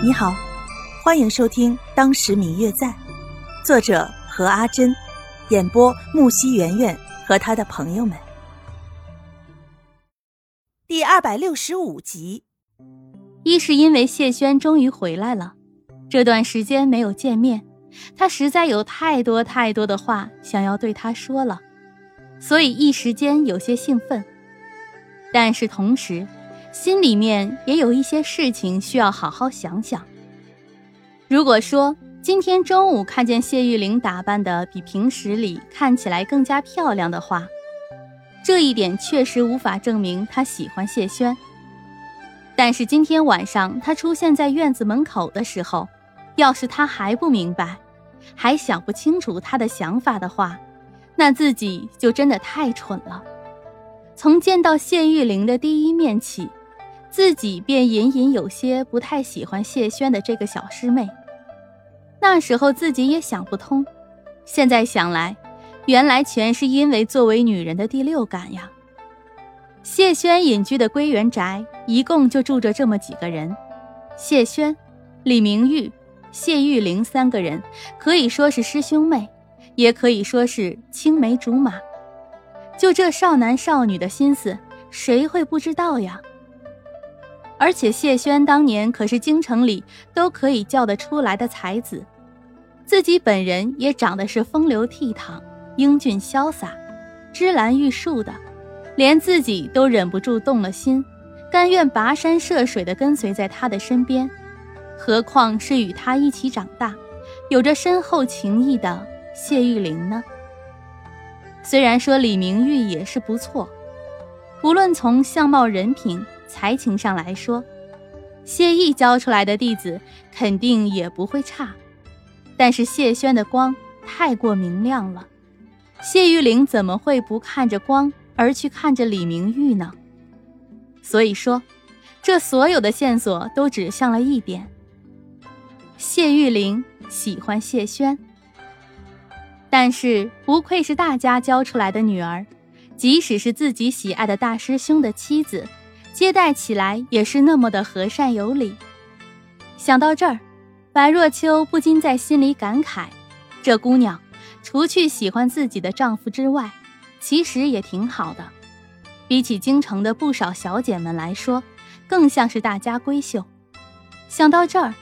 你好，欢迎收听《当时明月在》，作者何阿珍，演播木西圆圆和他的朋友们。第二百六十五集。一是因为谢轩终于回来了，这段时间没有见面，他实在有太多太多的话想要对他说了，所以一时间有些兴奋。但是同时，心里面也有一些事情需要好好想想。如果说今天中午看见谢玉玲打扮的比平时里看起来更加漂亮的话，这一点确实无法证明她喜欢谢轩。但是今天晚上她出现在院子门口的时候，要是她还不明白，还想不清楚她的想法的话，那自己就真的太蠢了。从见到谢玉玲的第一面起。自己便隐隐有些不太喜欢谢轩的这个小师妹。那时候自己也想不通，现在想来，原来全是因为作为女人的第六感呀。谢轩隐居的归园宅一共就住着这么几个人：谢轩、李明玉、谢玉玲三个人，可以说是师兄妹，也可以说是青梅竹马。就这少男少女的心思，谁会不知道呀？而且谢轩当年可是京城里都可以叫得出来的才子，自己本人也长得是风流倜傥、英俊潇洒、芝兰玉树的，连自己都忍不住动了心，甘愿跋山涉水的跟随在他的身边，何况是与他一起长大、有着深厚情谊的谢玉玲呢？虽然说李明玉也是不错，无论从相貌、人品。才情上来说，谢意教出来的弟子肯定也不会差，但是谢轩的光太过明亮了，谢玉玲怎么会不看着光而去看着李明玉呢？所以说，这所有的线索都指向了一点：谢玉玲喜欢谢轩。但是不愧是大家教出来的女儿，即使是自己喜爱的大师兄的妻子。接待起来也是那么的和善有礼。想到这儿，白若秋不禁在心里感慨：这姑娘，除去喜欢自己的丈夫之外，其实也挺好的。比起京城的不少小姐们来说，更像是大家闺秀。想到这儿，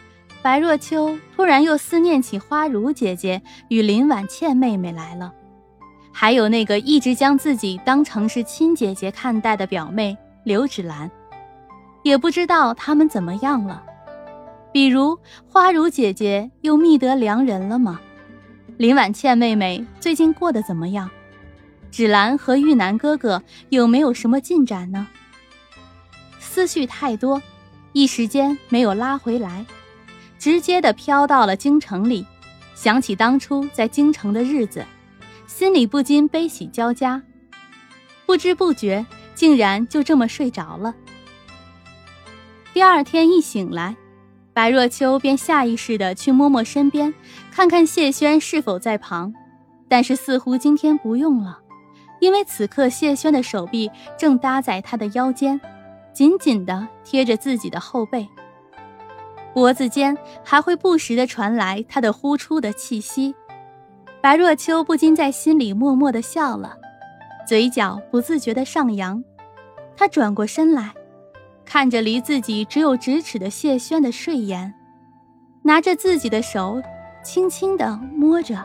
白若秋突然又思念起花如姐姐与林婉倩妹妹来了，还有那个一直将自己当成是亲姐姐看待的表妹。刘芷兰，也不知道他们怎么样了。比如花如姐姐又觅得良人了吗？林婉倩妹妹最近过得怎么样？芷兰和玉楠哥哥有没有什么进展呢？思绪太多，一时间没有拉回来，直接的飘到了京城里。想起当初在京城的日子，心里不禁悲喜交加，不知不觉。竟然就这么睡着了。第二天一醒来，白若秋便下意识的去摸摸身边，看看谢轩是否在旁。但是似乎今天不用了，因为此刻谢轩的手臂正搭在他的腰间，紧紧的贴着自己的后背，脖子间还会不时的传来他的呼出的气息。白若秋不禁在心里默默的笑了。嘴角不自觉的上扬，他转过身来，看着离自己只有咫尺的谢轩的睡颜，拿着自己的手，轻轻的摸着，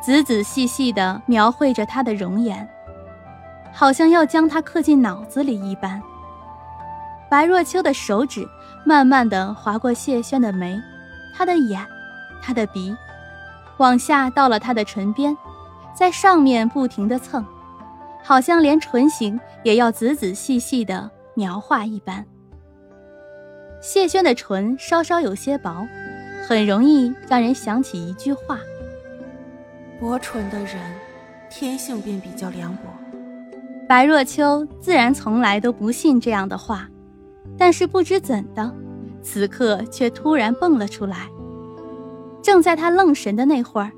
仔仔细细的描绘着他的容颜，好像要将他刻进脑子里一般。白若秋的手指慢慢的划过谢轩的眉，他的眼，他的鼻，往下到了他的唇边，在上面不停的蹭。好像连唇形也要仔仔细细的描画一般。谢轩的唇稍稍有些薄，很容易让人想起一句话：“薄唇的人，天性便比较凉薄。”白若秋自然从来都不信这样的话，但是不知怎的，此刻却突然蹦了出来。正在他愣神的那会儿，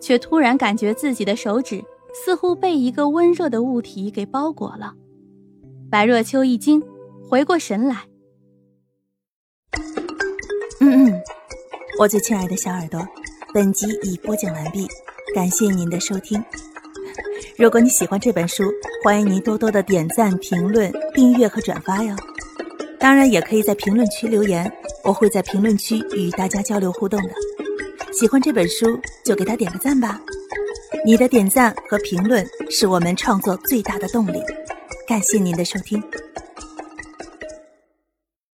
却突然感觉自己的手指。似乎被一个温热的物体给包裹了，白若秋一惊，回过神来。嗯嗯，我最亲爱的小耳朵，本集已播讲完毕，感谢您的收听。如果你喜欢这本书，欢迎您多多的点赞、评论、订阅和转发哟。当然，也可以在评论区留言，我会在评论区与大家交流互动的。喜欢这本书就给他点个赞吧，你的点赞和评论是我们创作最大的动力。感谢您的收听。